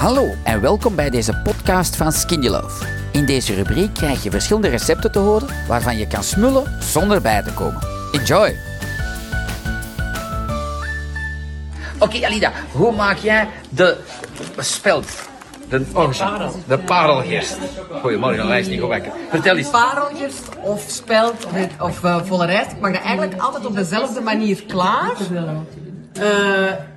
Hallo en welkom bij deze podcast van Skinny Love. In deze rubriek krijg je verschillende recepten te horen waarvan je kan smullen zonder bij te komen. Enjoy! Oké Alida, hoe maak jij de speld? De orge, de parelgist. Goedemorgen, lijst niet gebakken. Vertel eens. parelgist of speld of, of uh, volle rijst. Ik maak dat eigenlijk altijd op dezelfde manier klaar.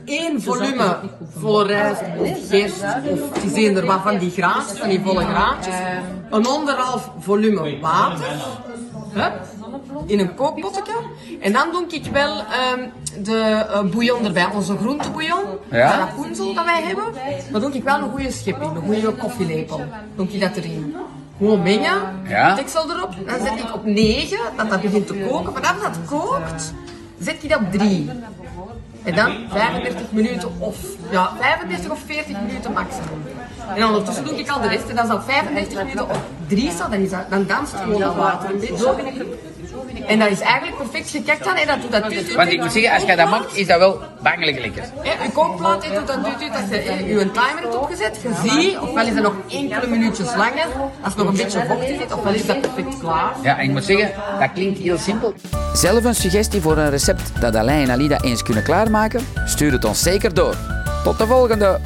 Eén volume volle rijst of gerst of het is eender wat van die graantjes, van die volle graantjes. Een anderhalf volume water. Hup, in een kookpotje. En dan doe ik wel um, de uh, bouillon erbij, onze groentebouillon. Ja. Dat rapunzel dat wij hebben. Dan doe ik wel een goede schep in, een goede koffielepel. Doe ik dat erin. Gewoon mengen, Ja. deksel erop. Dan zet ik op 9, dat dat begint te koken. Vanaf dat kookt, zet ik dat op 3. En dan 35 minuten of, ja, 35 of 40 minuten maximum. En ondertussen doe ik al de rest. En als dat 35 minuten op 3 staat, dan, is dat, dan danst het gewoon dat water een beetje. En dat is eigenlijk perfect gekekt dan. En dat doet dat tuut, tuut, Want ik moet zeggen, als jij dat maakt, is dat wel bangelijk lekker. Hè, uw kookplaat doet u dat je hè, uw timer hebt opgezet. Je ziet, ofwel is dat nog enkele minuutjes langer, als het nog een beetje vochtig zit, ofwel is dat perfect klaar. Ja, en ik moet zeggen, dat klinkt heel simpel. Zelf een suggestie voor een recept dat Alain en Alida eens kunnen klaarmaken? Stuur het ons zeker door. Tot de volgende!